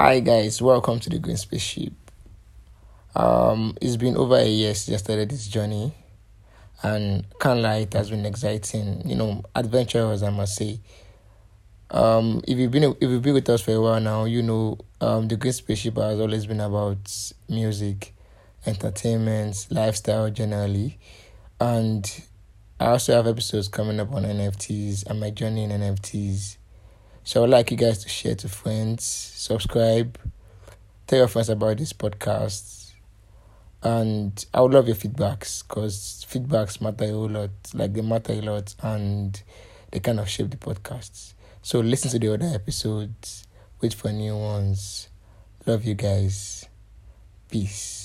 Hi guys, welcome to the Green Spaceship. Um, it's been over a year since I started this journey, and can't lie, it has been exciting. You know, adventurous, I must say. Um, if you've been if you've been with us for a while now, you know, um, the Green Spaceship has always been about music, entertainment, lifestyle generally, and I also have episodes coming up on NFTs and my journey in NFTs. So I'd like you guys to share to friends, subscribe, tell your friends about this podcast. And I would love your feedbacks because feedbacks matter a whole lot. Like they matter a lot and they kind of shape the podcasts. So listen to the other episodes, wait for new ones. Love you guys. Peace.